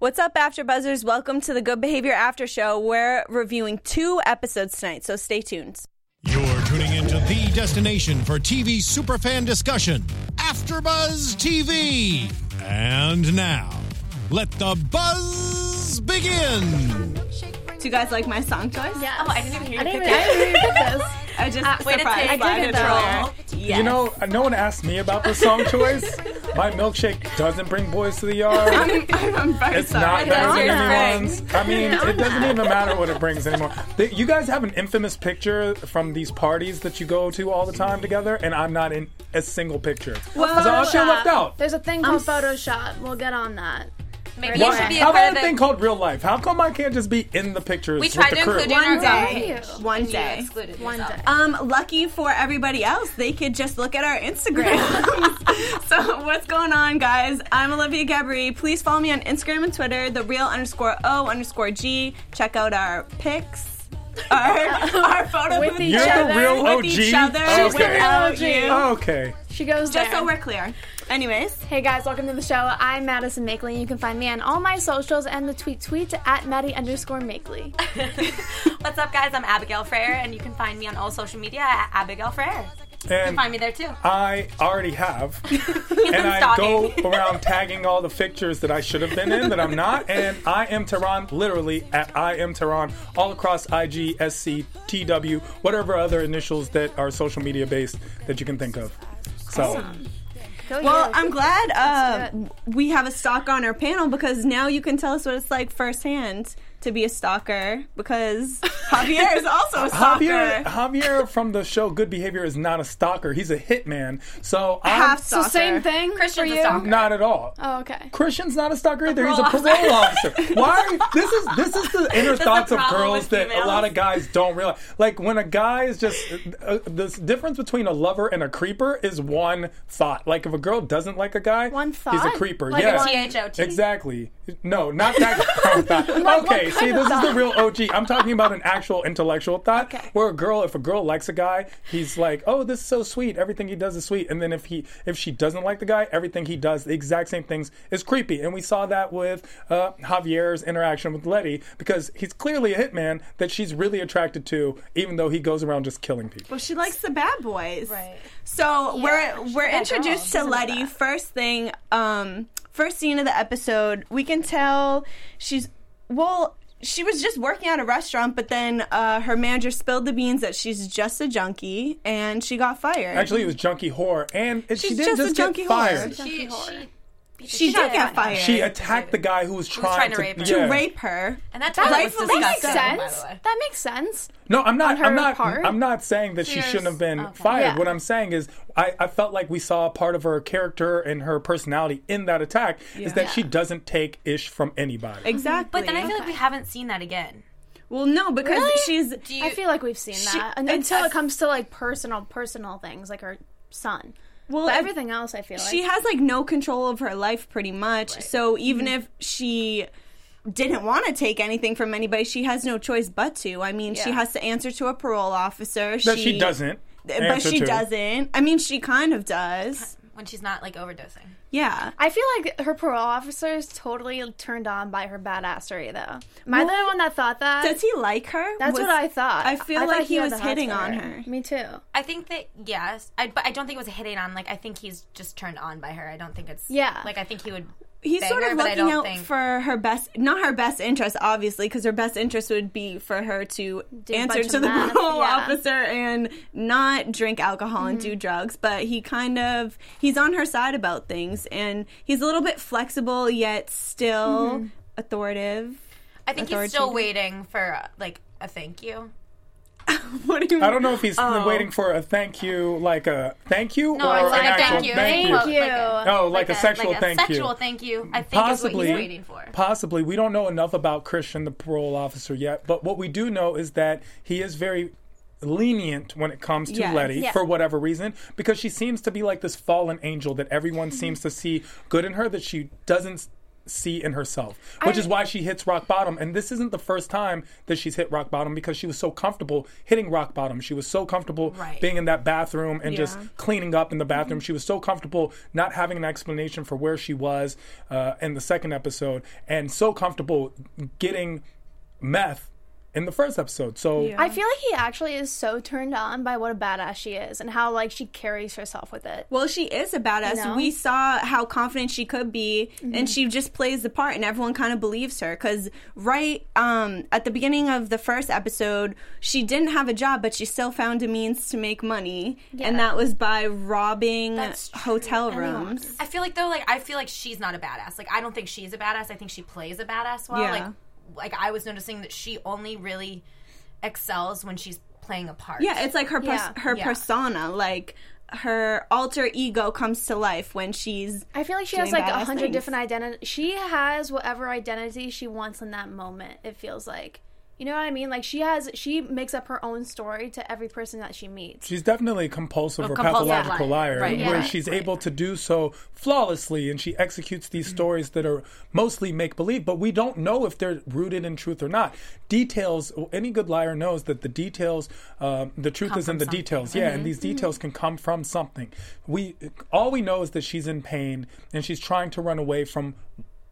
What's up, After Buzzers? Welcome to the Good Behavior After Show. We're reviewing two episodes tonight, so stay tuned. You're tuning into the destination for TV superfan discussion, AfterBuzz TV. And now, let the buzz begin. Do you guys like my song choice? Yeah. Oh, I didn't even hear you I didn't pick even, I it. didn't even pick this. I just Uh, way to surprised take by the troll. Yes. You know, no one asked me about the song choice. My milkshake doesn't bring boys to the yard. I'm, I'm very It's sorry. not better than yours anyone's. I mean, it doesn't even matter what it brings anymore. The- You guys have an infamous picture from these parties that you go to all the time together, and I'm not in a single picture. Well, so I feel left out. There's a thing called Photoshop. We'll get on that. Maybe you should be a how about a thing called real life? How come I can't just be in the pictures we with tried the to crew? include you in our One day. group. One and you day. excluded One yourself. day. Um, lucky for everybody else, they could just look at our Instagram. so what's going on, guys? I'm Olivia Gabri. Please follow me on Instagram and Twitter, the real underscore O underscore G. Check out our pics. Our, our photo With booth each You're the other. real with OG? each other. Okay. without the real you. Okay. She goes Just there. so we're clear. Anyways, Hey guys, welcome to the show. I'm Madison Makeley. You can find me on all my socials and the tweet tweet at Maddie underscore Makeley. What's up, guys? I'm Abigail Frere, and you can find me on all social media at Abigail Frere. You can And find me there too. I already have. He's and been I go around tagging all the pictures that I should have been in that I'm not. And I am Tehran, literally at I am Tehran, all across IG, SC, TW, whatever other initials that are social media based that you can think of. So Go well, you. I'm glad uh, we have a stock on our panel because now you can tell us what it's like firsthand to be a stalker because Javier is also a stalker. Javier, Javier from the show Good Behavior is not a stalker. He's a hitman. So I'm Half so same thing Christian's for a stalker. not at all. Oh, okay. Christian's not a stalker either. He's a parole parole officer. Why? Are this is this is the inner the thoughts of girls that a lot of guys don't realize. Like when a guy is just uh, the difference between a lover and a creeper is one thought. Like if a girl doesn't like a guy, One thought. he's a creeper. Like yeah, T-H-O-T. exactly. No, not that kind of thought. Okay, see, kind of this is the real OG. I'm talking about an actual intellectual thought. Okay. Where a girl, if a girl likes a guy, he's like, "Oh, this is so sweet. Everything he does is sweet." And then if he, if she doesn't like the guy, everything he does, the exact same things, is creepy. And we saw that with uh, Javier's interaction with Letty because he's clearly a hitman that she's really attracted to, even though he goes around just killing people. Well, she likes the bad boys. Right. So we're we're introduced girl. to Letty. First thing, um, first scene of the episode, we can tell she's well. She was just working at a restaurant, but then uh, her manager spilled the beans that she's just a junkie, and she got fired. Actually, it was junkie whore, and it, she She's didn't just a junkie get whore. fired. She, she, she did get fired She attacked the guy who was trying, trying to rape her. to yeah. rape her. and that That, makes, was that makes disgusting, sense. That makes sense. No, I'm not. I'm not. part? I'm not saying that she Cheers. shouldn't have been Okay. fired. Yeah. What I'm saying is, I, I felt like we saw a part of her character and her personality in that attack is that she doesn't take ish from anybody. Exactly. But then I feel like we haven't seen that again. well, no, because Really? she's you, I feel like we've seen that until it comes to like personal, personal things like her son. Well But everything else, I feel like she has like no control of her life pretty much so even Mm-hmm. if she didn't want to take anything from anybody she has no choice but to i mean she has to answer to a parole officer That she doesn't. but she to. doesn't i mean she kind of does when she's not like overdosing. yeah I feel like her parole officer is totally turned on by her badassery, though. Am I the Well, one that thought that? does he like her That's Was- what I thought. I feel thought like he had was hitting on her. Me too. I think that yes, I, but I don't think it was a hitting on. Like I think he's just turned on by her. I don't think it's Yeah. Like I think he would. He's sort her, of looking out think- for her best not her best interest obviously because her best interest would be for her to a answer to the meth, parole yeah. officer and not drink alcohol and Mm-hmm. do drugs but he kind of he's on her side about things and he's a little bit flexible yet still Mm-hmm. authoritative I think he's still waiting for like a thank you. what do you? I don't know if he's Oh. waiting for a thank you, like a thank you, No, or it's an like a actual thank you. thank you. Thank you. Oh, like, a, sexual like a thank sexual you. thank you. I think is what Possibly, he's waiting for. possibly. We don't know enough about Christian, the parole officer, yet. But what we do know is that he is very lenient when it comes to Yes. Letty Yeah. for whatever reason, because she seems to be like this fallen angel that everyone seems to see good in her that she doesn't see in herself, which I- is why she hits rock bottom. And this isn't the first time that she's hit rock bottom because she was so comfortable hitting rock bottom. She was so comfortable Right. being in that bathroom and just cleaning up in the bathroom. She was so comfortable not having an explanation for where she was uh, in the second episode, and so comfortable getting meth in the first episode. So Yeah. I feel like he actually is so turned on by what a badass she is and how like she carries herself with it. Well, she is a badass. You know? We saw how confident she could be, and she just plays the part, and everyone kind of believes her. Because right um, at the beginning of the first episode, she didn't have a job, but she still found a means to make money, Yeah. and that was by robbing hotel rooms. I feel like though, like I feel like she's not a badass. Like I don't think she's a badass. I think she plays a badass well. Yeah. Like like I was noticing that she only really excels when she's playing a part. Yeah, it's like her pers- Yeah. her Yeah. persona, like her alter ego comes to life when she's. I feel like she has like a hundred different identities. She has whatever identity she wants in that moment. It feels like, you know what I mean? Like she has, she makes up her own story to every person that she meets. She's definitely a compulsive or compulsive pathological liar. liar, Right. where Yeah. she's able to do so flawlessly, and she executes these mm-hmm. stories that are mostly make believe, but we don't know if they're rooted in truth or not. Details. Any good liar knows that the details, um, the truth is in the something. details. Yeah, and mm-hmm. these mm-hmm. details can come from something. We all we know is that she's in pain and she's trying to run away from.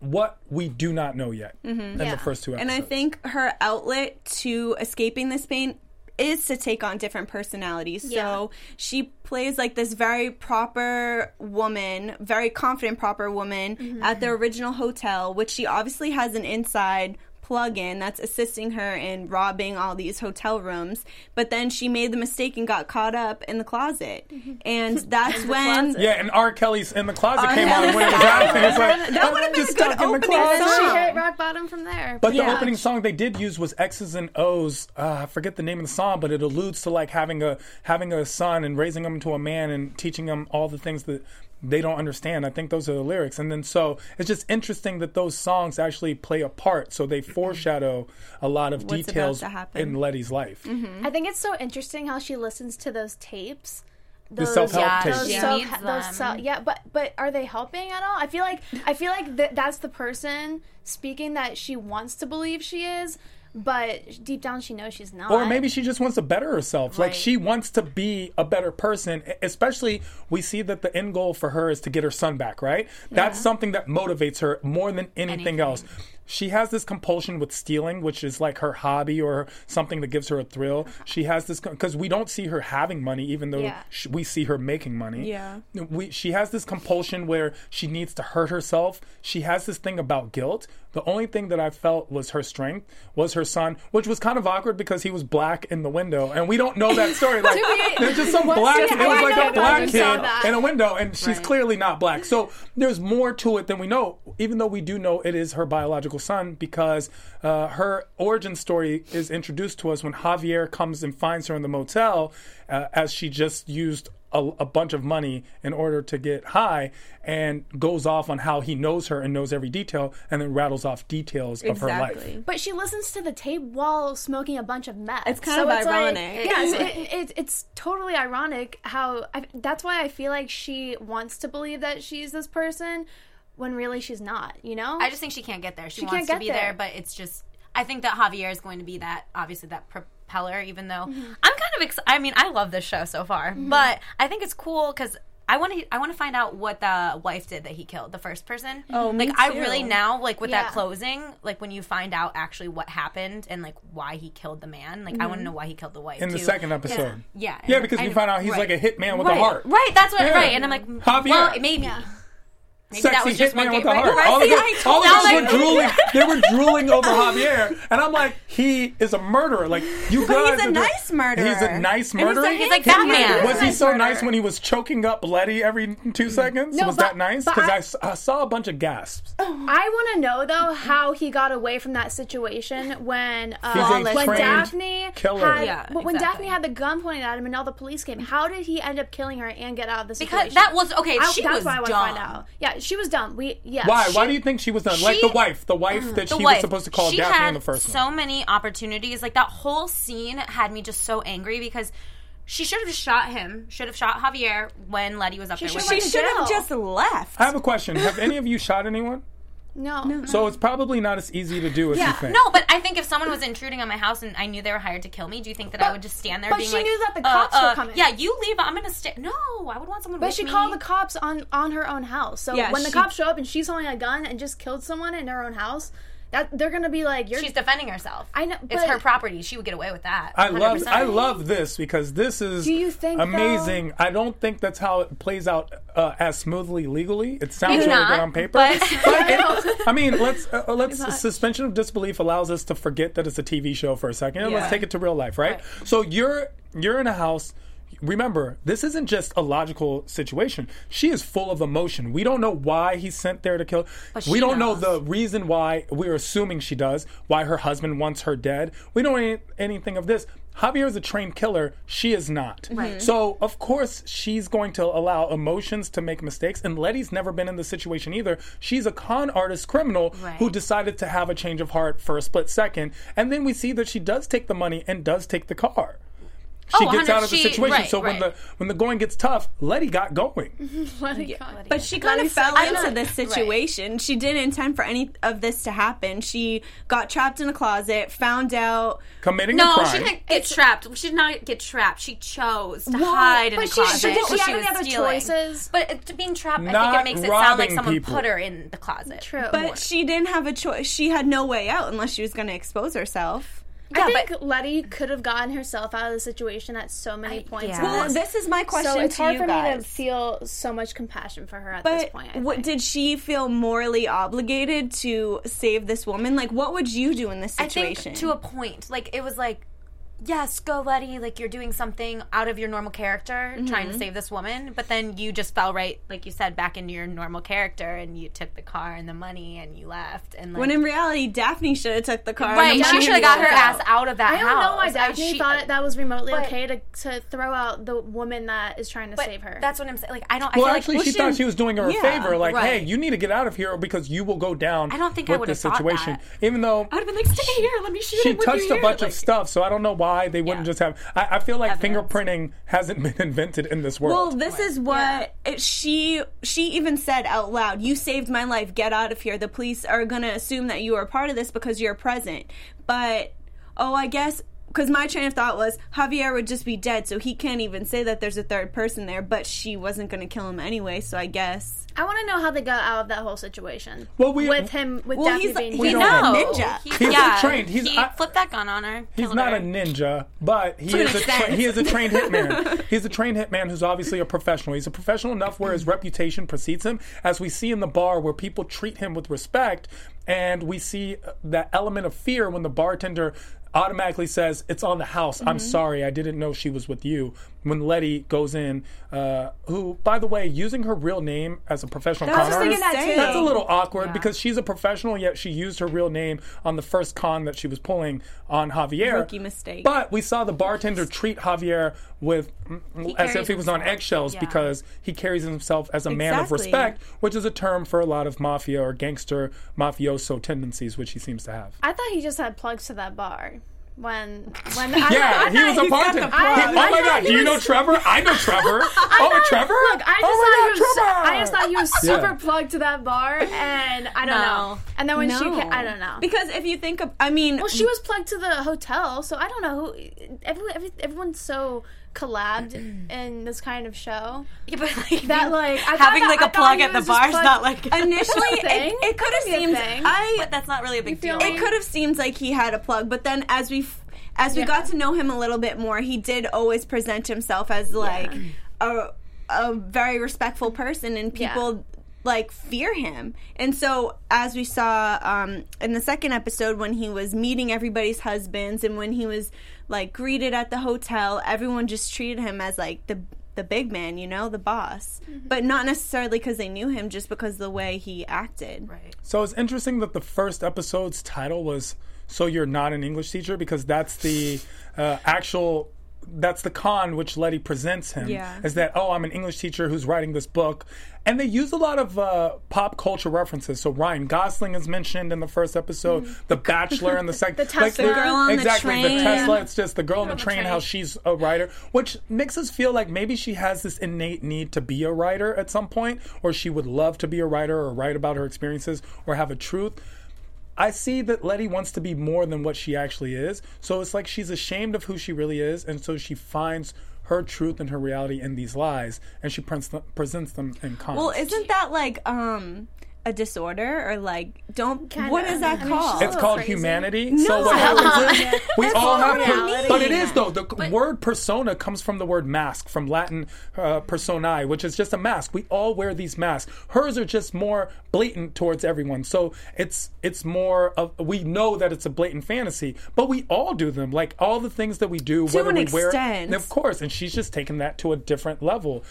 What we do not know yet mm-hmm. in Yeah. the first two episodes. And. I think her outlet to escaping this pain is to take on different personalities. Yeah. So she plays like this very proper woman, very confident, proper woman mm-hmm. at the original hotel, which she obviously has an inside plug-in that's assisting her in robbing all these hotel rooms but then she made the mistake and got caught up in the closet and that's when closet. Yeah, and R. Kelly's in the closet R. came on when it was happening. It's like, That would've I'm been a just good stuck the opening closet. song. She hit rock bottom from there. But the opening song they did use was X's and O's. Uh, I forget the name of the song, but it alludes to like having a having a son and raising him to a man and teaching him all the things that they don't understand. I think those are the lyrics. And then so it's just interesting that those songs actually play a part. So they foreshadow a lot of What's details to happen. in Letty's life. I think it's so interesting how she listens to those tapes. The Those, self-help Yeah, tapes. those self, those self, yeah, but but are they helping at all? I feel like I feel like th- that's the person speaking that she wants to believe she is, but deep down she knows she's not. Or maybe she just wants to better herself. Like she wants to be a better person. Especially, we see that the end goal for her is to get her son back, right? That's something that motivates her more than anything, Anything. else. She has this compulsion with stealing, which is like her hobby or something that gives her a thrill. She has this because we don't see her having money, even though Yeah. sh- we see her making money. Yeah. we she has this compulsion where she needs to hurt herself. She has this thing about guilt. The only thing that I felt was her strength was her son, which was kind of awkward because he was black in the window, and we don't know that story. Like there's just some black. It was like a black kid in a window, and she's clearly not black. So there's more to it than we know. Even though we do know it is her biological son, because uh, her origin story is introduced to us when Javier comes and finds her in the motel, uh, as she just used a, a bunch of money in order to get high and goes off on how he knows her and knows every detail and then rattles off details of her life. But she listens to the tape while smoking a bunch of meth. It's kind of like- ironic. yeah, so it, it, it's totally ironic how. I, that's why I feel like she wants to believe that she's this person when really she's not. You know? I just think she can't get there. She, She wants can't to be there. there. but it's just. I think that Javier is going to be that obviously that propeller. Even though Mm-hmm. I'm kind of, ex- I mean, I love this show so far, mm-hmm. but I think it's cool because. I want to. I want to find out what the wife did that he killed the first person. Mm-hmm. Oh, me like I really now like with Yeah. that closing, like when you find out actually what happened and like why he killed the man. Like I want to mm-hmm. know why he killed the wife In the second episode. Yeah, Yeah, and because I- we find out he's right. like a hitman with right, a heart. Right, that's what. Yeah. Right, and I'm like, Javier. well, maybe. Yeah. Maybe sexy that was just hitman one with game. a heart. Right, All of right, them, all of told them you. were drooling. They were drooling over Javier, and I'm like, he is a murderer. Like you But guys. he's a are doing- nice murderer. He's a nice And he's a murderer. He's like He- Batman. Was he so nice when he was choking up Letty every two seconds? No, was but- that nice? but Because I, saw a bunch of gasps. I want to know though how he got away from that situation when uh, He's a when Daphne killer. had Yeah, when exactly. Daphne had the gun pointed at him and all the police came. How did he end up killing her and get out of the situation? Because situation? that was okay. I, she that's was what I want to find out. Yeah, she was dumb. We yeah. Why? she- Why do you think she was done? like she- the wife, the wife mm-hmm. that The she wife, was supposed to call she Daphne had in the first so one. many opportunities. Like that whole scene had me just so angry because she should have shot him. Should have shot Javier when Letty was up there. should She him. went to should have just left. I have a question. Have any of you shot anyone? No. So it's probably not as easy to do as you Yeah. think. No, but I think if someone was intruding on my house and I knew they were hired to kill me, do you think that I would just stand there but being she like, knew that the uh, cops were uh, coming. Yeah, you leave. I'm gonna stay. No, I would want someone. To be like, But with she me. called the cops on on her own house. So Yeah, when the cops show up and she's holding a gun and just killed someone in her own house, that they're gonna be like, "You're." She's defending herself. I know, it's her property. She would get away with that. I love 100%. I love this because this is Do you think, amazing. I don't think that's how it plays out uh, as smoothly legally. It sounds Maybe really not, good on paper, but- it- I mean, let's uh, let's suspension of disbelief allows us to forget that it's a TV show for a second. and Let's take it to real life, right? So you're you're in a house. Remember, this isn't just a logical situation. She is full of emotion. We don't know why he's sent there to kill. But we don't knows. know the reason why. We're assuming she does. Why her husband wants her dead. We don't know any, anything of this. Javier is a trained killer. She is not. Right. Mm-hmm. So of course she's going to allow emotions to make mistakes. And Letty's never been in this situation either. She's a con artist criminal Right. who decided to have a change of heart for a split second. And then we see that she does take the money and does take the car. She Oh, gets out of the she- situation. right, so when the when the going gets tough, Letty got going. Let it go. But she kind of fell said- into this situation. She didn't intend for any of this to happen. She got trapped in a closet, found out. Committing a No, crime. she didn't get trapped. She did not get trapped. She chose to Well, hide in but a she- closet. she- did she when have any other stealing. choices? But uh, it, being trapped, I think it makes it sound like someone people. put her in the closet. True. But she didn't have a choice. She had no way out unless she was going to expose herself. I Yeah, think Letty could have gotten herself out of the situation at so many points. yeah. Well, this. this is my question so it's to hard you for me to feel so much compassion for her at this point. I what did she feel morally obligated to save this woman? Like, what would you do in this I situation? think to a point, like it was like, yes, go Letty, like you're doing something out of your normal character, trying Mm-hmm. to save this woman, but then you just fell right, like you said, back into your normal character, and you took the car and the money, and you left, and like. when in reality, Daphne should have took the car. and Right, the she should have got her walked ass out of that I house. don't know why Daphne she- thought that was remotely but- okay to, to throw out the woman that is trying to but save her. That's what I'm saying. Like I don't. I Well, feel actually, like she thought she was doing her a favor. Like, hey, you need to get out of here because you will go down. I don't think I with would have thought situation. that. Even though I would have been like, stay here. Let me shoot she touched you a bunch here. of stuff, so I don't know why they wouldn't Yeah. just have. I, I feel like Evidence. fingerprinting hasn't been invented in this world. Well, world. this is what it, she she even said out loud. You saved my life. Get out of here. The police are gonna assume that you are part of this because you're present. But oh, I guess because my train of thought was Javier would just be dead, so he can't even say that there's a third person there. But she wasn't gonna kill him anyway, so I guess. I want to know how they got out of that whole situation. Well, we- with him with Well, Daphne he's being We he don't knows. know. ninja. He, He's yeah, trained. He's- he I- flipped that gun on her. He's not her. a ninja, but he is a tra- he is a trained hitman. He's a trained hitman who's obviously a professional. He's a professional enough where his reputation precedes him, as we see in the bar where people treat him with respect, and we see that element of fear when the bartender automatically says, "It's on the house. I'm Mm-hmm. sorry, I didn't know she was with you." When Letty goes in, uh, who, by the way, using her real name as a professional That was con thinking artist, that too. that's a little awkward because she's a professional, yet she used her real name on the first con that she was pulling on Javier. Rookie mistake. But we saw the bartender treat Javier with as if he was on eggshells yeah. because he carries himself as a man of respect, which is a term for a lot of mafia or gangster mafioso tendencies, which he seems to have. I thought he just had plugs to that bar. When when I Yeah, he was a he's got bartender. the oh I my god, do you know Trevor? I know Trevor. oh, thought- Trevor? Look, I oh just oh thought my he was. god, Trevor! I just thought he was super Yeah. plugged to that bar, and I don't No. know. And then when she, No. ca- I don't know. Because if you think of, I mean, Well, she was plugged to the hotel, so I don't know who. Everyone, every, everyone's so collabed in this kind of show Yeah, but like, that like I having that- like I a plug at the bar is not like initially a thing. it, it could have seemed. I But that's not really a big deal. it could have seemed like he had a plug, but then as we as we Yeah. got to know him a little bit more, he did always present himself as like a a very respectful person, and people like fear him. And so as we saw um, in the second episode when he was meeting everybody's husbands and when he was like greeted at the hotel, everyone just treated him as like the the big man, you know, the boss. But not necessarily because they knew him, just because the way he acted. Right. So it's interesting that the first episode's title was "So You're Not an English Teacher" because that's the uh, actual. That's the con which Letty presents him. Yeah. Is that oh I'm an English teacher who's writing this book, and they use a lot of uh, pop culture references. So Ryan Gosling is mentioned in the first episode, The Bachelor in the second. The Tesla. The girl on the exactly the. Tesla. It's just the girl on the on the train. train. How she's a writer, which makes us feel like maybe she has this innate need to be a writer at some point, or she would love to be a writer or write about her experiences or have a truth. I see that Letty wants to be more than what she actually is. So it's like she's ashamed of who she really is, and so she finds her truth and her reality in these lies, and she presents them, presents them in cons. Well, isn't that like um a disorder or like don't what Kinda. is that I mean, called? It's called crazy. humanity. So what happens is we all have, reality. but it is though. The word persona comes from the word mask, from Latin uh, personae, which is just a mask. We all wear these masks. Hers are just more blatant towards everyone. So it's it's more of we know that it's a blatant fantasy, but we all do them. Like all the things that we do, whether an we wear, extent. of course. And she's just taken that to a different level.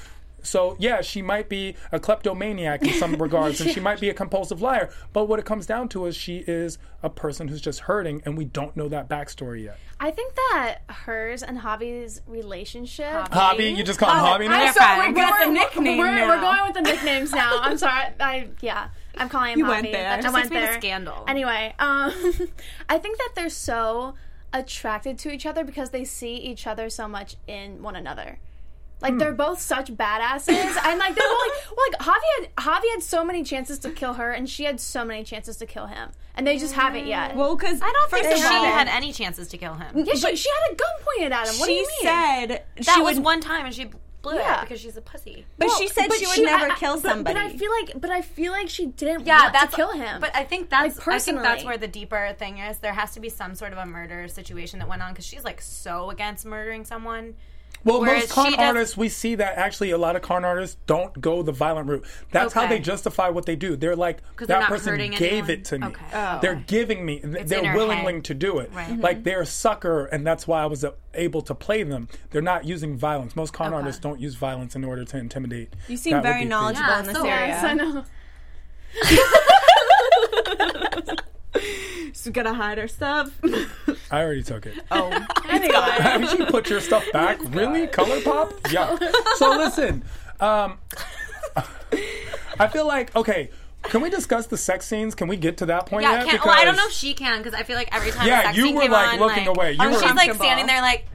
So yeah, she might be a kleptomaniac in some regards, and she might be a compulsive liar. But what it comes down to is she is a person who's just hurting, and we don't know that backstory yet. I think that hers and Hobby's relationship. Hobby, you just call him Hobby now. I'm They're sorry, fine. we're Got the going, nickname we're, now. we're going with the nicknames now. I'm sorry. I yeah. I'm calling him You Javi. went there. I Just went seems to be a scandal. Anyway, um, I think that they're so attracted to each other because they see each other so much in one another. Like hmm. they're both such badasses, and like they're both like, well, like Javi had Javi had so many chances to kill her, and she had so many chances to kill him, and they just haven't yet. well, because I don't think first that of she all, had any chances to kill him. yeah, she, she had a gun pointed at him. What do she you mean? said That she was would, one time, and she blew Yeah. it because she's a pussy. but she said But she would never I- I- kill somebody. But, I feel like, but I feel like she didn't Yeah, want that's to kill him. But I think that's Like, I think that's personally. where the deeper thing is. There has to be some sort of a murder situation that went on because she's like so against murdering someone. Well, Whereas most con she does- artists, we see that actually a lot of con artists don't go the violent route. That's how they justify what they do. They're like, they're that person gave anyone? it to me. Okay. Oh. They're giving me, th- in they're her willing head. to do it. Right. Like they're a sucker, and that's why I was uh, able to play them. They're not using violence. Most con artists don't use violence in order to intimidate. you seem That very knowledgeable Yeah, in this so- area. yes, I know. She's gonna hide her stuff. I already took it. oh, Anyway, Did you put your stuff back? really? Color pop? Yeah. So listen, um, I feel like okay. Can we discuss the sex scenes? Can we get to that point Yeah, yet? can't, well, I don't know if she can because I feel like every time Yeah, a sex you scene were, came like, on, looking like, away. You oh, were she's like standing there like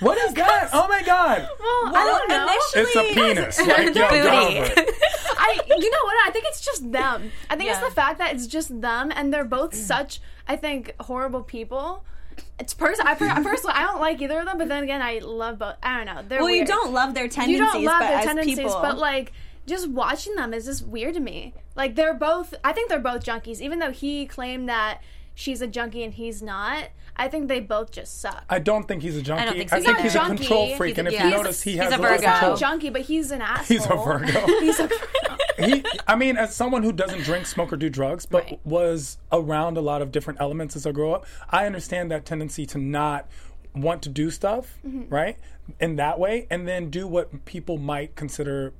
what is that? Oh my god! well, I don't know. It's a penis. Like, yo, get Booty. over it. I, you know what? I think it's just them. I think Yeah. it's the fact that it's just them, and they're both such, I think, horrible people. It's pers- I, per- personally, I don't like either of them, but then again, I love both. I don't know. They're well, you weird. don't love their tendencies, you don't love but their as tendencies, people, but like just watching them is just weird to me. Like they're both. I think they're both junkies, even though he claimed that she's a junkie and he's not. I think they both just suck. I don't think he's a junkie. I don't think think, so either. he's He's a control junkie. freak, He's a- and if yeah. you He's- notice, he has a a Virgo. control. a junkie, but he's an asshole. He's a Virgo. He's a he, I mean, as someone who doesn't drink, smoke, or do drugs, but Right. was around a lot of different elements as I grow up, I understand that tendency to not want to do stuff, mm-hmm. right, in that way, and then do what people might consider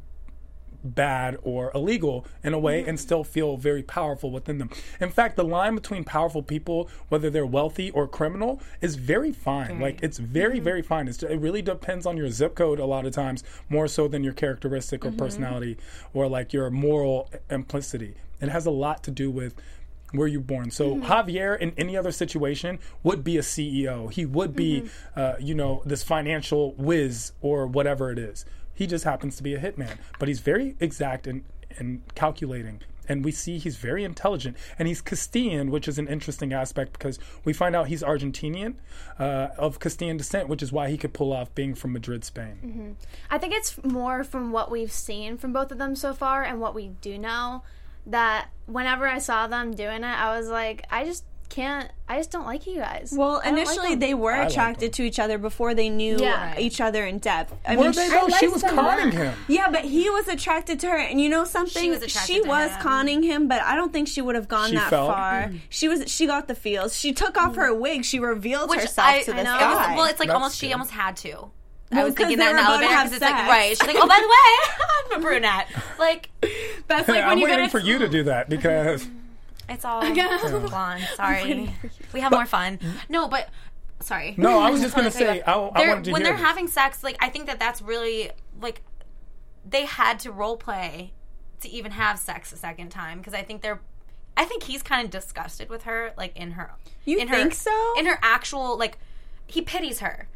bad or illegal in a way and mm-hmm. still feel very powerful within them. In fact, the line between powerful people, whether they're wealthy or criminal, is very fine. Like it's very, mm-hmm. very fine. It's, it really depends on your zip code a lot of times, more so than your characteristic or mm-hmm. personality or like your moral implicity. It has a lot to do with where you're born. So Javier, in any other situation, would be a CEO. He would be, uh, you know, this financial whiz or whatever it is. He just happens to be a hitman, but he's very exact and, and calculating. And we see he's very intelligent, and he's Castilian, which is an interesting aspect because we find out he's Argentinian, uh, of Castilian descent, which is why he could pull off being from Madrid, Spain. I think it's more from what we've seen from both of them so far and what we do know that whenever I saw them doing it, I was like, I just can't. I just don't like you guys. Well, I don't like initially they were like attracted to each other before they knew Yeah. each other in depth. I Were mean, they she- though? She was conning him. yeah, but he was attracted to her, and you know something? She was attracted She to was him. conning him, but I don't think she would have gone She that felt? far. Mm. She was. She got the feels. She took off her mm. wig. She revealed Which herself I, to this guy. It was, well, it's like That's almost she almost had to. I was thinking that in were the elevator because it's like right. She's like, oh, by the way, I'm a brunette. Like That's like I'm you waiting go to for you to do that because it's all blonde. Sorry, we have more fun. Mm-hmm. No, but sorry. no, I was just gonna say I, I wanted to when hear they're this. having sex, like I think that that's really like they had to role play to even have sex a second time because I think they're. I think he's kind of disgusted with her, like in her. You in her, think so? In her actual like, he pities her,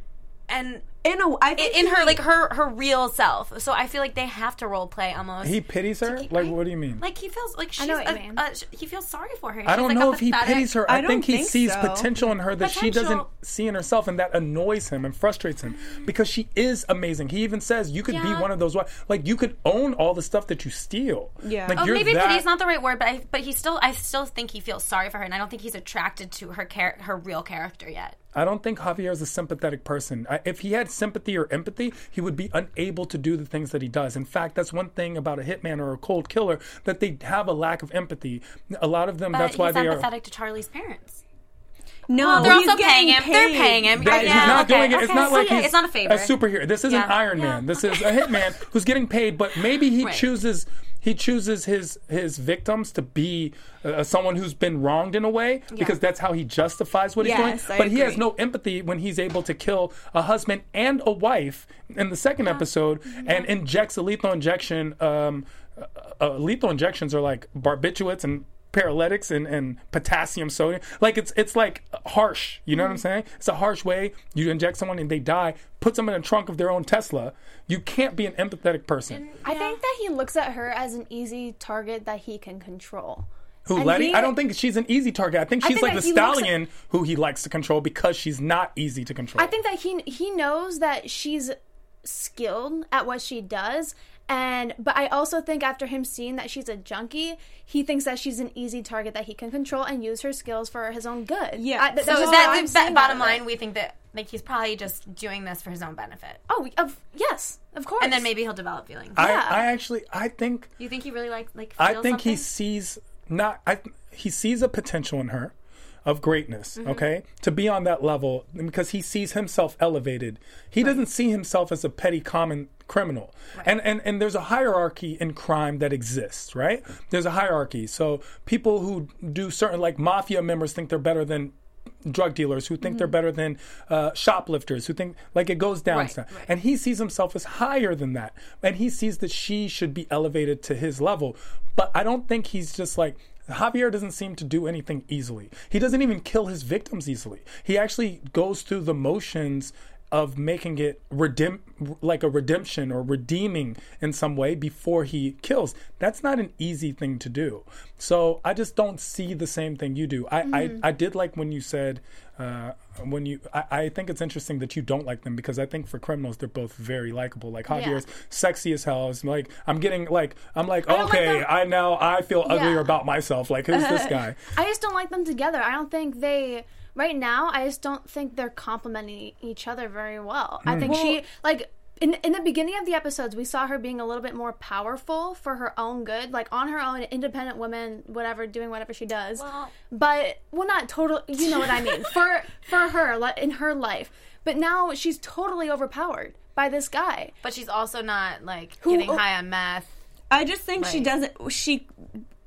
and in a. I in, think in her he- like her her real self. So I feel like they have to role play almost. he pities her. Like, what do you mean? Like he feels like she's know what you a- mean. uh, sh- he feels sorry for her. I don't like, know a if he pities her. I I, think he think sees so. potential in her that she doesn't see in herself, and that annoys him and frustrates him because she is amazing. He even says you could Yeah. be one of those. wi- Like you could own all the stuff that you steal. Yeah. like Oh, Oh, you're maybe that. pity's not the right word, but I but he still I still think he feels sorry for her, and I don't think he's attracted to her char- her real character yet. I don't think Javier is a sympathetic person. I, if he had sympathy or empathy, he would be unable to do the things that he does. In fact, that's one thing about a hitman or a cold killer that they have a lack of empathy. A lot of them. But that's why they are. empathetic to Charlie's parents. No, Well, they're he's also paying getting him. They're paying him. That- Yeah, he's not okay, doing it. It's okay. not So, like yeah, he's it's not a favor. A superhero. This isn't Yeah. Iron Yeah. Man. This is a hitman who's getting paid, but maybe he Right. chooses he chooses his his victims to be uh, someone who's been wronged in a way because that's how he justifies what he's doing. I but he has no empathy when he's able to kill a husband and a wife in the second episode and injects a lethal injection. Um, uh, uh, lethal injections are like barbiturates and paralytics and, and potassium sodium. Like it's it's like harsh. You know what I'm mm-hmm. saying? It's a harsh way. You inject someone and they die. Put them in a trunk of their own Tesla. You can't be an empathetic person. I think that he looks at her as an easy target that he can control. Who and Letty? he- I don't think she's an easy target. I think she's think like the he looks- stallion who he likes to control because she's not easy to control. I think that he he knows that she's skilled at what she does and but I also think after him seeing that she's a junkie, he thinks that she's an easy target that he can control and use her skills for his own good. Yeah. I, th- So that's that, how I'm that bottom out of it. line, we think that like he's probably just doing this for his own benefit, Oh, of, yes, of course. and then maybe he'll develop feelings. I, yeah. I actually I think you think he really like like? I feels think he sees not I he sees a potential in her of greatness, Mm-hmm. okay? To be on that level because he sees himself elevated. He doesn't see himself as a petty common criminal. And and and there's a hierarchy in crime that exists, right? There's a hierarchy. So people who do certain like mafia members think they're better than drug dealers who think they're better than uh, shoplifters who think like it goes down Right, right. and he sees himself as higher than that and he sees that she should be elevated to his level but i don't think he's just like Javier doesn't seem to do anything easily. He doesn't even kill his victims easily. He actually goes through the motions of making it redeem like a redemption or redeeming in some way before he kills. That's not an easy thing to do. So I just don't see the same thing you do. I I, I did like when you said uh, when you I, I think it's interesting that you don't like them because I think for criminals they're both very likable. Like Javier's sexy as hell. It's like I'm getting like I'm like like okay. I now I feel uglier Yeah. about myself. Like who's this guy? I just don't like them together. I don't think they right now. I just don't think they're complementing each other very well. I hmm. think she like in in the beginning of the episodes we saw her being a little bit more powerful for her own good, like on her own, independent woman, whatever, doing whatever she does. Well- but well, not total. You know what I mean for for her like, in her life. But now she's totally overpowered by this guy. but she's also not like Who- getting oh. high on meth. I just think she doesn't. She,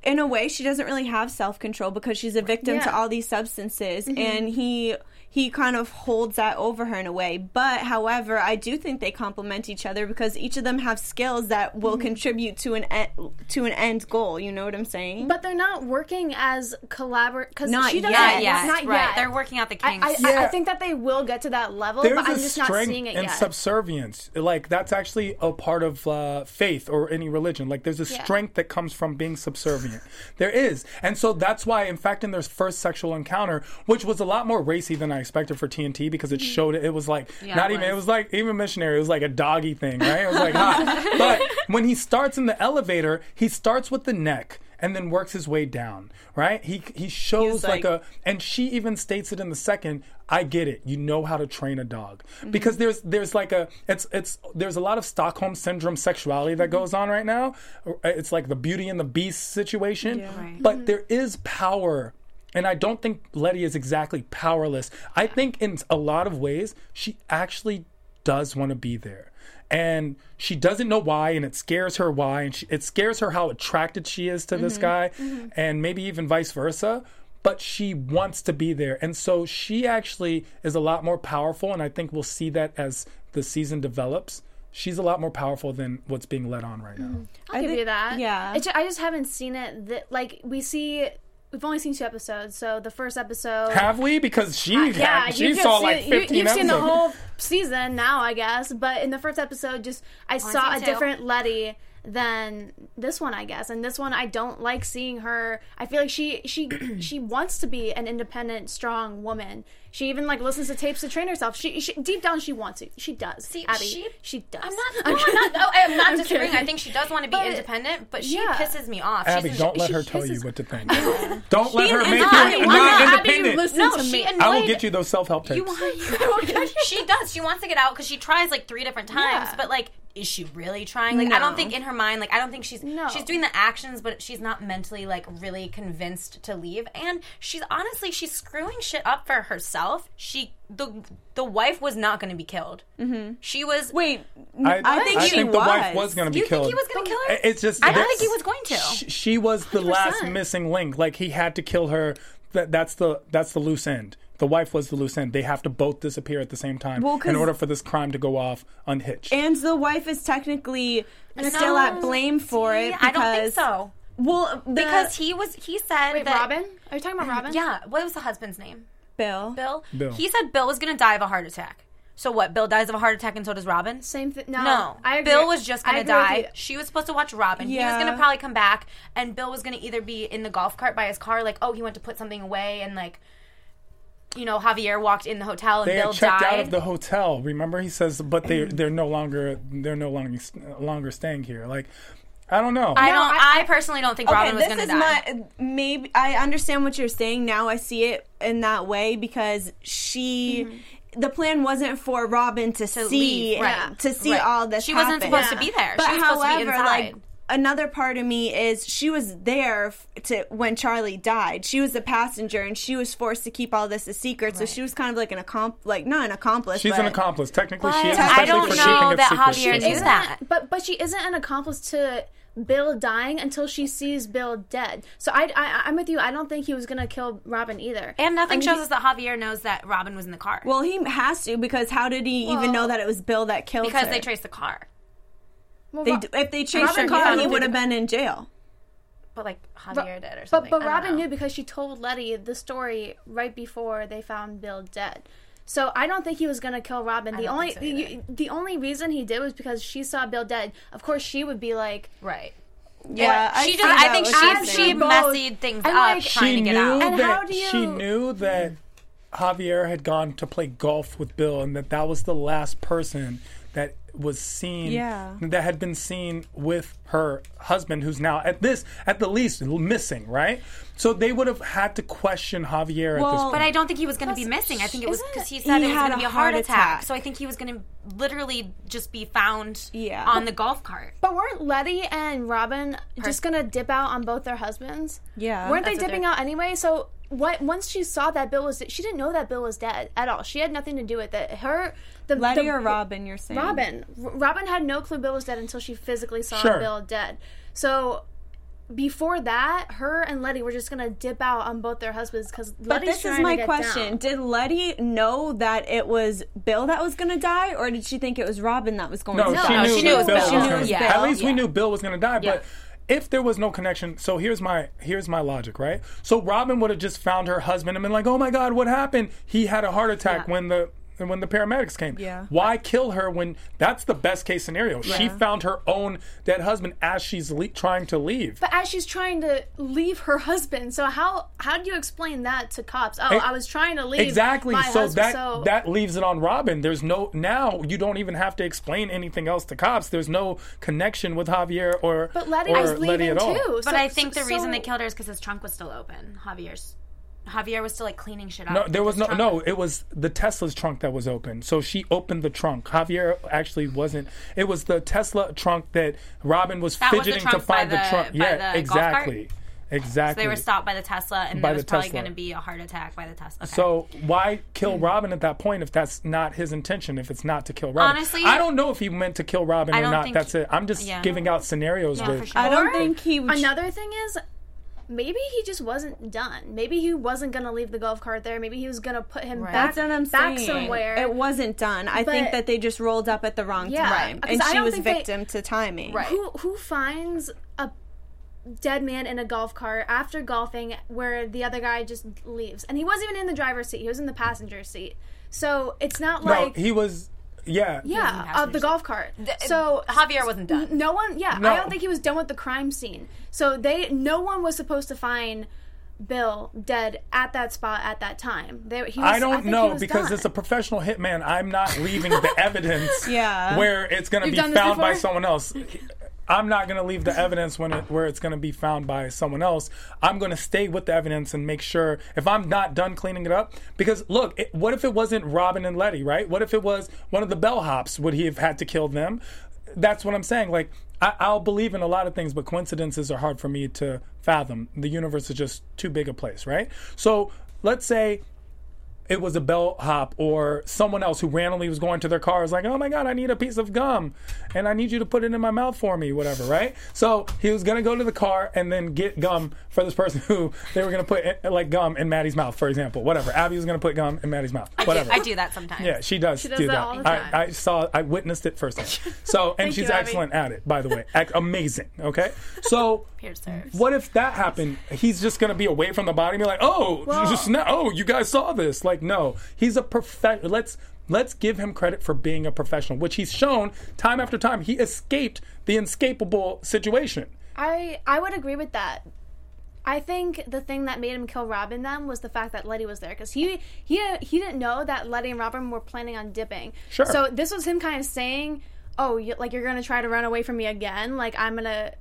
in a way, she doesn't really have self control because she's a victim to all these substances, and mm-hmm. he he kind of holds that over her in a way. But however, I do think they complement each other because each of them have skills that will contribute to an e- to an end goal. You know what I'm saying? But they're not working as collaborate because Not she doesn't. yet. Yeah, yeah, not right. yet. They're working out the kinks. I, I, I think that they will get to that level, There's but I'm a just not strength seeing it in yet. subservience. Like that's actually a part of uh, faith or any religion. Like there's a Yeah. strength that comes from being subservient. there is, and so that's why, in fact, in their first sexual encounter, which was a lot more racy than I expected for TNT, because it mm. showed it. It was like Yeah, not it even. It was. was like even missionary. It was like a doggy thing, right? It was like hot. but when he starts in the elevator, he starts with the neck. and then works his way down, right? He he shows like, like- a and she even states it in the second, I get it. You know how to train a dog. Mm-hmm. Because there's there's like a it's it's there's a lot of Stockholm syndrome sexuality that mm-hmm. goes on right now. It's like the beauty and the beast situation. Right. But mm-hmm. there is power and I don't think Letty is exactly powerless. I think in a lot of ways, she actually does want to be there. And she doesn't know why, and it scares her why, and she, it scares her how attracted she is to this mm-hmm. guy, mm-hmm. and maybe even vice versa. But she wants to be there. And so she actually is a lot more powerful, and I think we'll see that as the season develops. She's a lot more powerful than what's being led on right now. Mm-hmm. I'll give think- you that. yeah. It's I just haven't seen it. That like we see, we've only seen two episodes. So the first episode. Have we? Because she yeah, had, she you saw see, like you, 15 you've seen the whole season now, I guess. But in the first episode, just I oh, saw a seen two. different Letty than this one, I guess. And this one, I don't like seeing her. I feel like she she she wants to be an independent, strong woman. She even like listens to tapes to train herself. She, she deep down she wants to. She does. See, Abby, she- she does. I'm not. No, I'm not. Oh, I'm not disagreeing. I think she does want to be But- independent, but she yeah. pisses me off. Abby, She's don't let her tell you what to think. don't let her make you not why not? Abby, independent. listen no, to she me. annoyed. I will get you those self-help tapes. You want? Oh she does. She wants to get out because she tries like three different times. Yeah. But like, is she really trying? Like, I don't think in her mind. Like, I don't think she's No. she's doing the actions, but she's not mentally like really convinced to leave. And she's honestly she's screwing shit up for herself. She the the wife was not going to be killed. Mm-hmm. She was. Wait, I, I think she the wife was. was going to be you killed. think he was going to kill her? It's just I don't think he was going to. She, she was the last missing link. Like he had to kill her. That that's the that's the loose end. The wife was the loose end. They have to both disappear at the same time Well, 'cause- in order for this crime to go off unhitched. and the wife is technically still at blame for it. I don't think so. Well, the, Because he was. He said Wait, that. Robin? Are you talking about Robin? Yeah. What was the husband's name? Bill. Bill. Bill. He said Bill was going to die of a heart attack. So what? Bill dies of a heart attack, and so does Robin. Same thing. No, No, I agree. Bill was just gonna die. She was supposed to watch Robin. Yeah. He was gonna probably come back, and Bill was gonna either be in the golf cart by his car, like, oh, he went to put something away, and like, you know, Javier walked in the hotel, and they Bill had checked died. out of the hotel. Remember, he says, but they they're no longer they're no longer longer staying here. Like, I don't know. I No, don't. I- I, personally don't think Okay, Robin was gonna is die. my maybe. I understand what you're saying now. I see it in that way because she. Mm-hmm. The plan wasn't for Robin to, see leave, right. to see Right. all this. She wasn't happen. supposed to be there. But she was supposed to be however, inside. like another part of me is she was there to when Charlie died. She was the passenger, and she was forced to keep all this a secret. So she was kind of like an accomp, like not an accomplice. She's but an accomplice. Technically, she is. I don't know that. Javier She's knew Isn't that. But but she isn't an accomplice to Bill dying until she sees Bill dead. So I, I I'm with you. I don't think he was gonna kill Robin either. and nothing I mean, shows he- us that Javier knows that Robin was in the car. Well, he has to because how did he even know that it was Bill that killed him? because her? they traced the car. Well, They Ro- d- if they chased Robin the car, he would have been in jail. But like Javier did or something. but I don't Robin know. knew because she told Letty the story right before they found Bill dead. So I don't think he was gonna kill Robin. The only so either. the, the only reason he did was because she saw Bill dead. Of course, she would be like, right. Yeah, I she see just. I think she you're she saying. messied things and, up like- trying she to get knew out. And that how do she knew that Javier had gone to play golf with Bill, and that that was the last person that was seen. Yeah. that had been seen with her husband, who's now at this at the least missing. Right. So they would have had to question Javier at this point. But I don't think he was going to be missing. I think it was because he said he it was going to be a heart heart attack. attack. So I think he was going to literally just be found Yeah. on the golf cart. But weren't Letty and Robin just gonna dip out on both their husbands? Yeah. Weren't they dipping out anyway? So what? Once she saw that Bill was, she didn't know that Bill was dead at all. She had nothing to do with it. Her, the Letty the- or Robin, you're saying? Robin. R- Robin had no clue Bill was dead until she physically saw Sure. Bill dead. So. Before that, her and Letty were just gonna dip out on both their husbands because But this is my question. Did Letty know that it was Bill that was going to die, or did she think it was Robin that was going No, to she die? knew, she knew it was Bill Bill. was She knew it At Bill. least we knew Bill was going to die. Yeah. But if there was no connection, so here's my here's my logic, right? So Robin would have just found her husband and been like, "Oh my God, what happened? He had a heart attack Yeah. when the when the paramedics came. Yeah. Why kill her when that's the best case scenario? She found her own dead husband as she's le- trying to leave. But as she's trying to leave her husband, so how how do you explain that to cops? Oh, I was trying to leave Exactly. my So husband. that so that leaves it on Robin. There's no now you don't even have to explain anything else to cops. There's no connection with Javier or but Letty or was Letty leaving at all. too. But so- I think the so- reason they killed her is because his trunk was still open. Javier's Javier was still like cleaning shit up. No, there was no trunk- no. It was the Tesla's trunk that was open. So she opened the trunk. Javier actually wasn't. It was the Tesla trunk that Robin was That was the fidgeting to trunk by find the, the- trunk. by Yeah, the golf cart? exactly, exactly. So they were stopped by the Tesla, and By there was the probably going to be a heart attack by the Tesla. Okay. So why kill hmm. Robin at that point if that's not his intention? If it's not to kill Robin, Honestly- I don't know if he meant to kill Robin or don't not. think- That's it. I'm just yeah. giving out scenarios Yeah, with. for sure. I don't Or think he would. Another thing is, maybe he just wasn't done. Maybe he wasn't gonna leave the golf cart there. Maybe he was gonna put him Right. back, That's what I'm back saying. somewhere. It wasn't done. I think that they just rolled up at the wrong Yeah, time, and she was think they- victim to timing. Right. Who who finds a dead man in a golf cart after golfing where the other guy just leaves? And he wasn't even in the driver's seat. He was in the passenger seat. So it's not no, like he was. Yeah. yeah, of passenger the golf cart. So Javier wasn't done. no one yeah, No. I don't think he was done with the crime scene. So they no one was supposed to find Bill dead at that spot at that time. They, he was, I don't think he know was because done. it's a professional hitman. I'm not leaving the evidence Yeah. where it's going to be found by someone else. I'm not going to leave the evidence when it, where it's going to be found by someone else. I'm going to stay with the evidence and make sure if I'm not done cleaning it up. Because look, it, what if it wasn't Robin and Letty, right? What if it was one of the bellhops? Would he have had to kill them? That's what I'm saying. Like I, I'll believe in a lot of things, but coincidences are hard for me to fathom. The universe is just too big a place, right? So let's say it was a bellhop or someone else who randomly was going to their car is like, oh my god, I need a piece of gum, and I need you to put it in my mouth for me, whatever, right? So he was gonna go to the car and then get gum for this person who they were gonna put eh, like gum in Maddie's mouth, for example, whatever. Abby was gonna put gum in Maddie's mouth, whatever. I do that sometimes. Yeah, she does, does do that that. all the time. I, I saw, I witnessed it firsthand. So, and she's you, Abby. excellent at it, by the way, Ac- amazing. Okay, so Serves. what if that happened? He's just gonna be away from the body and be like, "Oh, Well- just now, oh, you guys saw this." Like, no, he's a prof. Let's let's give him credit for being a professional, which he's shown time after time. He escaped the inescapable situation. I I would agree with that. I think the thing that made him kill Robin then was the fact that Letty was there because he he he didn't know that Letty and Robin were planning on dipping. Sure. So this was him kind of saying, "Oh, you, like you're gonna try to run away from me again? Like I'm gonna."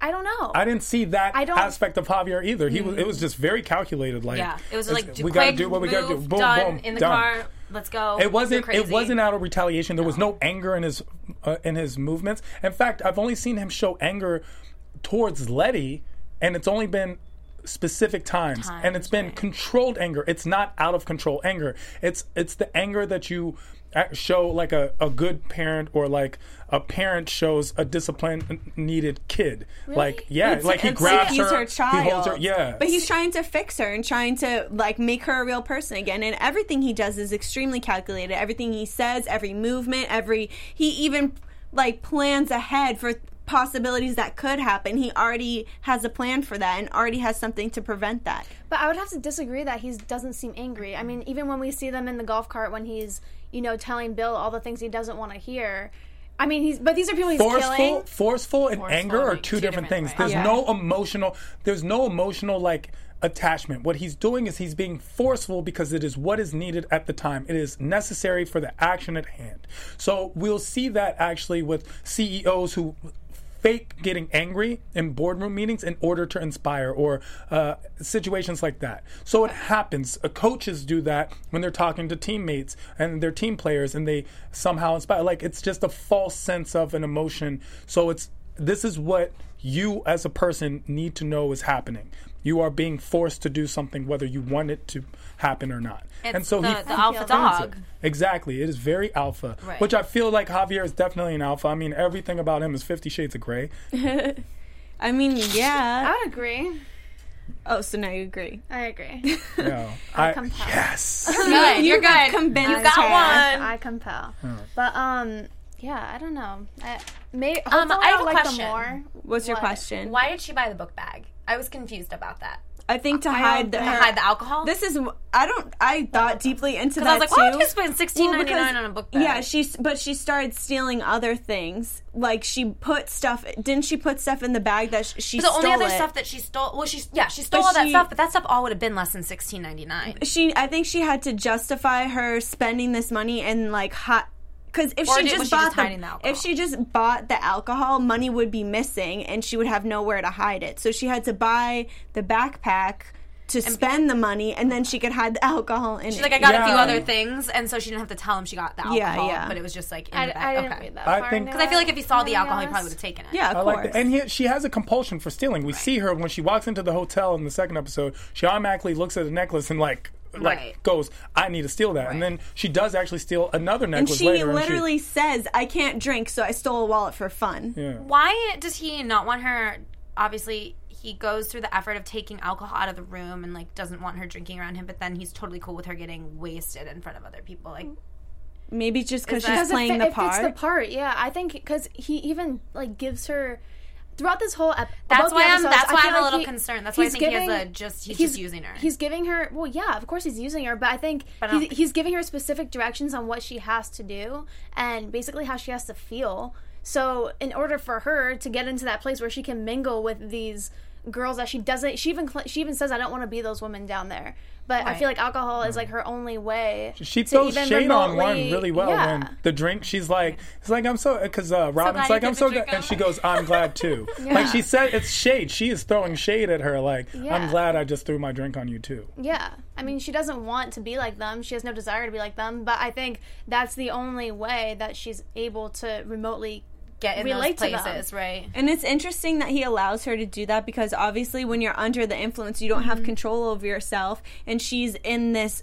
I don't know. I didn't see that I don't- aspect of Javier either. He was. It was just very calculated. Like, Yeah, it was like we gotta do what we gotta do. Boom, done, boom, in the done. car. Let's go. It wasn't. It wasn't out of retaliation. There was no anger in his uh, in his movements. In fact, I've only seen him show anger towards Letty, and it's only been specific times, and it's been controlled anger. It's not out of control anger. It's it's the anger that you show like a, a good parent or like a parent shows a discipline needed kid. Like yeah, It's- like he grabs he's her, her child. he holds her. Yeah, But he's trying to fix her and trying to like make her a real person again. And everything he does is extremely calculated. Everything he says, every movement, every he even like plans ahead for possibilities that could happen. He already has a plan for that and already has something to prevent that. But I would have to disagree that he doesn't seem angry. I mean, even when we see them in the golf cart when he's, you know, telling Bill all the things he doesn't want to hear. I mean, he's but these are people he's forceful, killing. forceful and anger are two, two different, different things. ways. There's Yeah. no emotional. There's no emotional like attachment. What he's doing is he's being forceful because it is what is needed at the time. It is necessary for the action at hand. So we'll see that actually with CEOs who fake getting angry in boardroom meetings in order to inspire or uh, situations like that. So it happens. Uh, coaches do that when they're talking to teammates and their team players and they somehow inspire. Like it's just a false sense of an emotion. So it's this is what you as a person need to know is happening. You are being forced to do something whether you want it to happen or not. It's and so the, he the alpha dog. it. Exactly. It is very alpha, Right. which I feel like Javier is definitely an alpha. I mean, everything about him is Fifty Shades of Grey. I mean, yeah. I would agree. Oh, so now you agree. I agree. You know, I, compel. yes. Good. You're good. convinced You got her. one. I compel. But um, yeah, I don't know. I, may, Um, I have I'll a like question. them more. What's your question? Why did she buy the book bag? I was confused about that. I think to hide the To hide the alcohol. This is I don't I thought deeply into that I was like, too. why would you spend sixteen Well, ninety nine on a book bag? Yeah, she but she started stealing other things. Like she put stuff. Didn't she put stuff in the bag that sh- she the only other it? stuff that she stole. Well, she yeah, she stole But all that stuff, but that stuff all would have been less than sixteen ninety nine. she I think she had to justify her spending this money and like hot because if Or she did- just was she bought just the, the alcohol? if she just bought the alcohol, money would be missing and she would have nowhere to hide it. So she had to buy the backpack to spend the money and then she could hide the alcohol in She's it. like, I got a few other things, and so she didn't have to tell him she got the alcohol. Yeah, yeah. But it was just like in I, the bag. I didn't okay. read that. I think- Because I feel like if he saw the alcohol, he probably would have taken it. yeah, of I like course. that. And he, she has a compulsion for stealing. We see her when she walks into the hotel in the second episode. She automatically looks at the necklace and like like Right. goes, "I need to steal that." And then she does actually steal another necklace. and necklace she later. literally says, "I can't drink, so I stole a wallet for fun." yeah. Why does he not want her? Obviously, he goes through the effort of taking alcohol out of the room and like doesn't want her drinking around him, but then he's totally cool with her getting wasted in front of other people. Like, Maybe just because she's Because it playing fit- the it fits part. the part, yeah. I think because he even like gives her throughout this whole ep- That's why I'm- that's why I'm a little he- concerned. That's why I he's think he has a just- he's just using her. He's giving her well, yeah, of course he's using her, but I think But he's, think- he's giving her specific directions on what she has to do and basically how she has to feel. So in order for her to get into that place where she can mingle with these girls that she doesn't, she even she even says, "I don't want to be those women down there." But I feel like alcohol is like her only way. She to throws even shade on one really well yeah. when the drink. She's like, it's like I'm so because uh, Robin's glad like I'm so good, and she goes, I'm glad too. Like she said, it's shade. She is throwing shade at her. Like I'm glad I just threw my drink on you too. Yeah. I mean, she doesn't want to be like them. She has no desire to be like them. But I think that's the only way that she's able to remotely get in relate those to them. places, right? And it's interesting that he allows her to do that because obviously when you're under the influence you don't Mm-hmm. have control over yourself and she's in this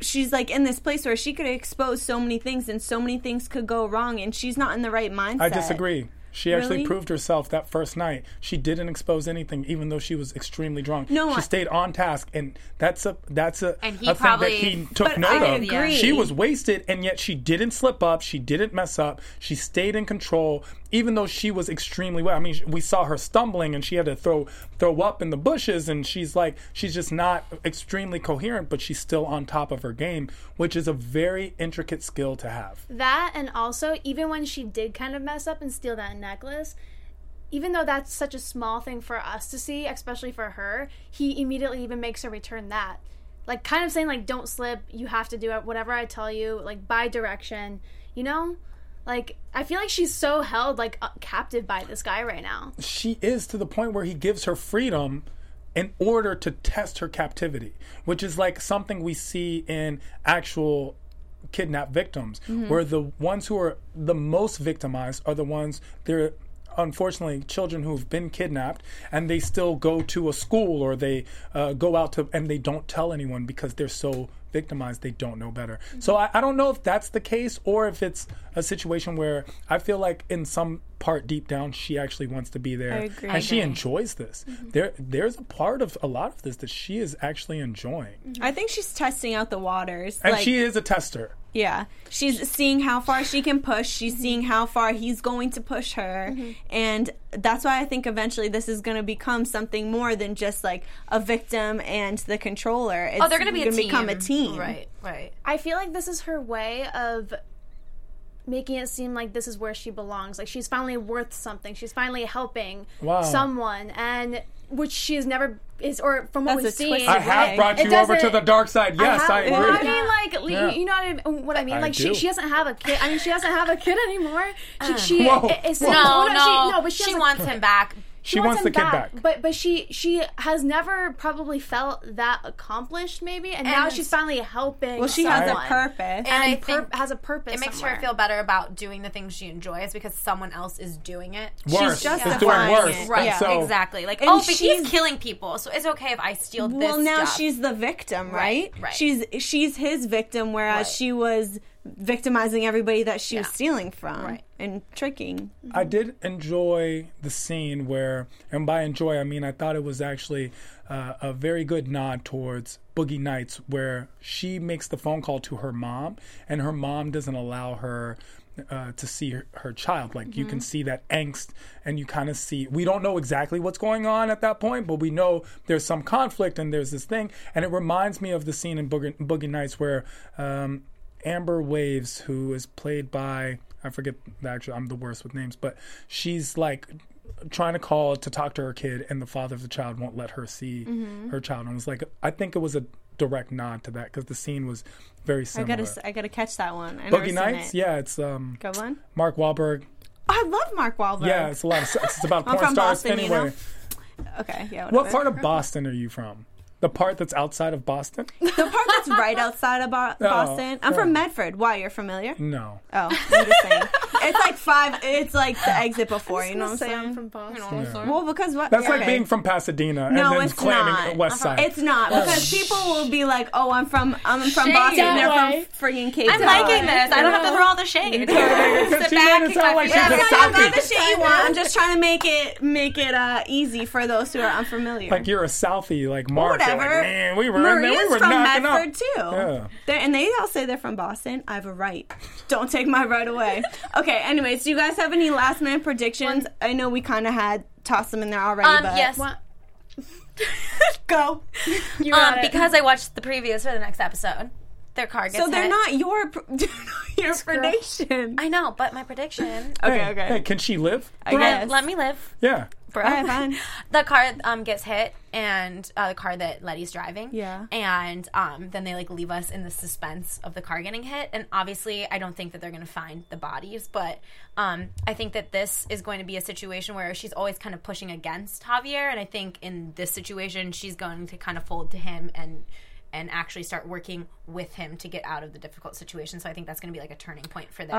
she's like in this place where she could expose so many things and so many things could go wrong and she's not in the right mindset. I disagree. She actually Really? proved herself that first night. She didn't expose anything, even though she was extremely drunk. No, she I- stayed on task, and that's a that's a, And he a probably- thing that he took note I of. agree. She was wasted, and yet she didn't slip up. She didn't mess up. She stayed in control, even though she was extremely well. I mean, we saw her stumbling, and she had to throw throw up in the bushes, and she's like, she's just not extremely coherent, but she's still on top of her game, which is a very intricate skill to have. that and also even when she did kind of mess up and steal that necklace even though that's such a small thing for us to see especially for her he immediately even makes her return that like kind of saying like don't slip you have to do it whatever i tell you like by direction you know like i feel like she's so held like uh, captive by this guy right now. She is to the point where he gives her freedom in order to test her captivity, which is like something we see in actual kidnapped victims, where the ones who are the most victimized are the ones they're unfortunately children who've been kidnapped and they still go to a school or they uh, go out to and they don't tell anyone because they're so victimized they don't know better. So I, I don't know if that's the case or if it's a situation where i feel like in some part deep down she actually wants to be there agree. and she enjoys this. There there's a part of a lot of this that she is actually enjoying. I think she's testing out the waters. and like, she is a tester Yeah. She's seeing how far she can push. She's mm-hmm. seeing how far he's going to push her. Mm-hmm. And that's why I think eventually this is going to become something more than just like a victim and the controller. Oh, it's Oh, they're going to be a gonna team. become a team. Right, right. I feel like this is her way of making it seem like this is where she belongs. Like she's finally worth something. She's finally helping Wow. someone, and which she has never is, or from what That's we've seen. i have brought you over to the dark side yes i, have- agree Well, I mean, like, Yeah. you know what I, what I mean? I like, do. she, she doesn't have a kid. I mean, she doesn't have a kid anymore. She, uh. she Whoa. it- it's Whoa. No, oh, no, she, no, but she, she, has a- wants him back. She wants the him kid back. But but she she has never probably felt that accomplished, maybe, and, now she's finally helping. Well, she has a purpose. And, and I pur- think has a purpose. it makes somewhere. her feel better about doing the things she enjoys because someone else is doing it. worse She's it's doing justifying worse it. Right, Yeah. so exactly. Like, oh, And oh, but she's- he's killing people, so it's okay if I steal this. well, now stuff. she's the victim, right? Right, right. She's she's his victim, whereas Right. she was victimizing everybody that she was stealing from. Right. and tricking. I did enjoy the scene where, and by enjoy, I mean I thought it was actually uh, a very good nod towards Boogie Nights, where she makes the phone call to her mom, and her mom doesn't allow her. Uh, to see her, her child, like you can see that angst, and you kind of see. We don't know exactly what's going on at that point, but we know there's some conflict and there's this thing, and it reminds me of the scene in Boogie, Boogie Nights where um, Amber Waves, who is played by I forget actually I'm the worst with names, but she's like trying to call to talk to her kid, and the father of the child won't let her see her child. And it was like I think it was a direct nod to that because the scene was very similar. I gotta, I gotta catch that one. I Boogie Nights, it. yeah, it's um Good one. Mark Wahlberg. I love Mark Wahlberg. Yeah, it's a lot of sex. It's about porn stars Boston, you know? anyway. Okay. Yeah. What part of Boston are you from? The part that's outside of Boston? The part that's right outside of Bo- Boston. I'm from Medford. Why? You're familiar? No. Oh, I'm just saying. it's like five. It's like the exit before. You know what I'm saying? I'm from Boston. well, because what? That's like okay. being from Pasadena No, and then it's claiming not. West Side. It's not because people will be like, "Oh, I'm from I'm from Shade. Boston. They're That from way. friggin' Cape I'm Town." liking this. I don't have to throw all the shade. Sit she back, made it kick sound my like feet she's up. a not the Southie. shit you want. I'm just trying to make it make it uh, easy for those who are unfamiliar. like you're a Southie, like Mark. You're Whatever. Like, Man, we were in there. We Maria's were from knocking Medford up. too. Yeah. And they all say they're from Boston. I have a right. Don't take my right away. Okay. Anyways, do you guys have any last minute predictions? I know we kind of had tossed them in there already. Um, but yes. What? Go. You got Um, it. because I watched the previews for the next episode. Their car gets So they're hit. not your pr- they're not your prediction. I know, but my prediction. Okay. Hey, Okay. Hey, can she live? I Let, guess. let me live. Yeah. Alright, fine. The car um, gets hit, and uh, the car that Letty's driving. Yeah. And um, then they like leave us in the suspense of the car getting hit. And obviously, I don't think that they're going to find the bodies, but um, I think that this is going to be a situation where she's always kind of pushing against Javier. And I think in this situation, she's going to kind of fold to him and and actually start working with him to get out of the difficult situation. So I think that's going to be like a turning point for their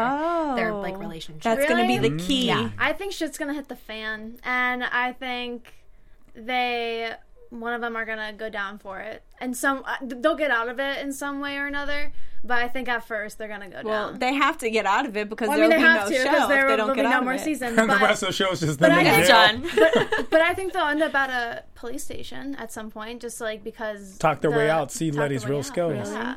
their like Oh. relationship. That's gonna be the key. Yeah. I think shit's gonna hit the fan, and I think they one of them are gonna go down for it, and some uh, they'll get out of it in some way or another. But I think at first they're gonna go Well, down. Well, they have to get out of it because Well, I there mean, will they be have no to show because there if they will don't be get no out more of it. seasons. And but, the rest of the show is just but them I in think, jail. Done. but I think they'll end up at a police station at some point, just like because Talk their way out, see Letty's real out. skills. Yeah,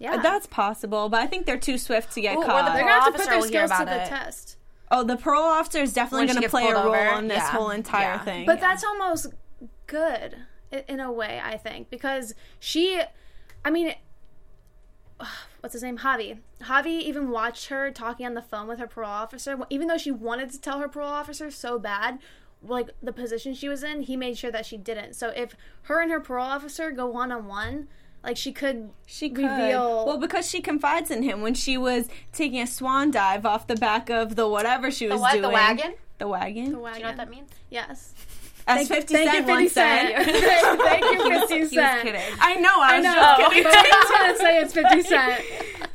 yeah. Uh, That's possible, but I think they're too swift to get Ooh, or the caught. they're gonna have to put their skills to about the it. test. oh, the parole officer is definitely going to play a role over, in this yeah. whole entire Yeah. thing. But that's almost good in a way, I think, because she, I mean, what's his name? Javi. Javi even watched her talking on the phone with her parole officer, even though she wanted to tell her parole officer so bad. Like the position she was in, he made sure that she didn't. So if her and her parole officer go one on one, like she could, She could. reveal. Well, because she confides in him when she was taking a swan dive off the back of the whatever she was what? The doing. wagon? The wagon. the wagon. Do you know what that means? Yes. As 50 Thank Cent you, 50 once Cent. said. Thank you, 50 Cent. kidding. I know. I I was know, just but. I was gonna say it's 50 Cent.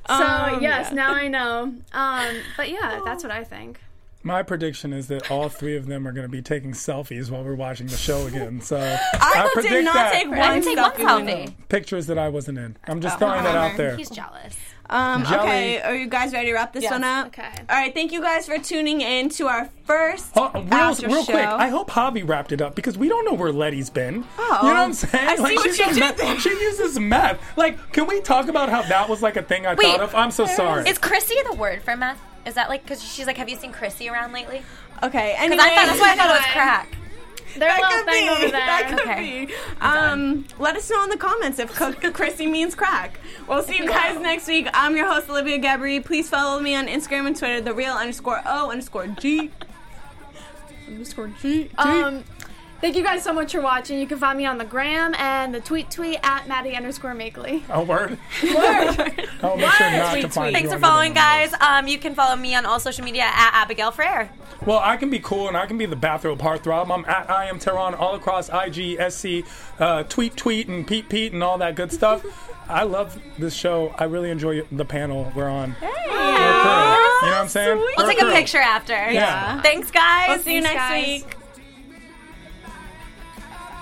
So Um, yes, yeah. now I know. Um, but yeah, that's what I think. My prediction is that all three of them are going to be taking selfies while we're watching the show again. So I, did predict not that. take one I take one selfie. selfie. pictures that I wasn't in. I'm just throwing that out there. He's jealous. Um, okay, are you guys ready to wrap this Yes. one up? Okay. All right, thank you guys for tuning in to our first Oh, real, after real show. quick, I hope Javi wrapped it up because we don't know where Letty's been. Oh. you know what I'm saying? I see like what she's you did there. She uses meth. Like, can we talk about how that was like a thing I Wait. thought of? I'm so sorry. Is Chrissy the word for meth? Is that like because she's like, have you seen Chrissy around lately? okay, Because anyway, I thought that's why I thought it was crack. Their That little could thing be. over there. That could Okay. be. Um, let us know in the comments if Cook Chrissy means crack. We'll see you guys next week. I'm your host Olivia Gabri. Please follow me on Instagram and Twitter, the real underscore O underscore G. Underscore G. Um, thank you guys so much for watching. You can find me on the gram and the tweet tweet at Maddie underscore Makeley. a word. Word. I'll make sure not to Tweet, Thanks for following, guys. Um, you can follow me on all social media at Abigail Frere. Well, I can be cool and I can be the bathrobe heartthrob. I'm at I am Tehran all across IG, SC, uh, tweet, tweet, and Pete, Pete, and all that good stuff. I love this show. I really enjoy the panel we're on. We're you know what I'm saying? Sweet. We'll We're take a picture after. Yeah. Thanks, guys. We'll see you next guys. week.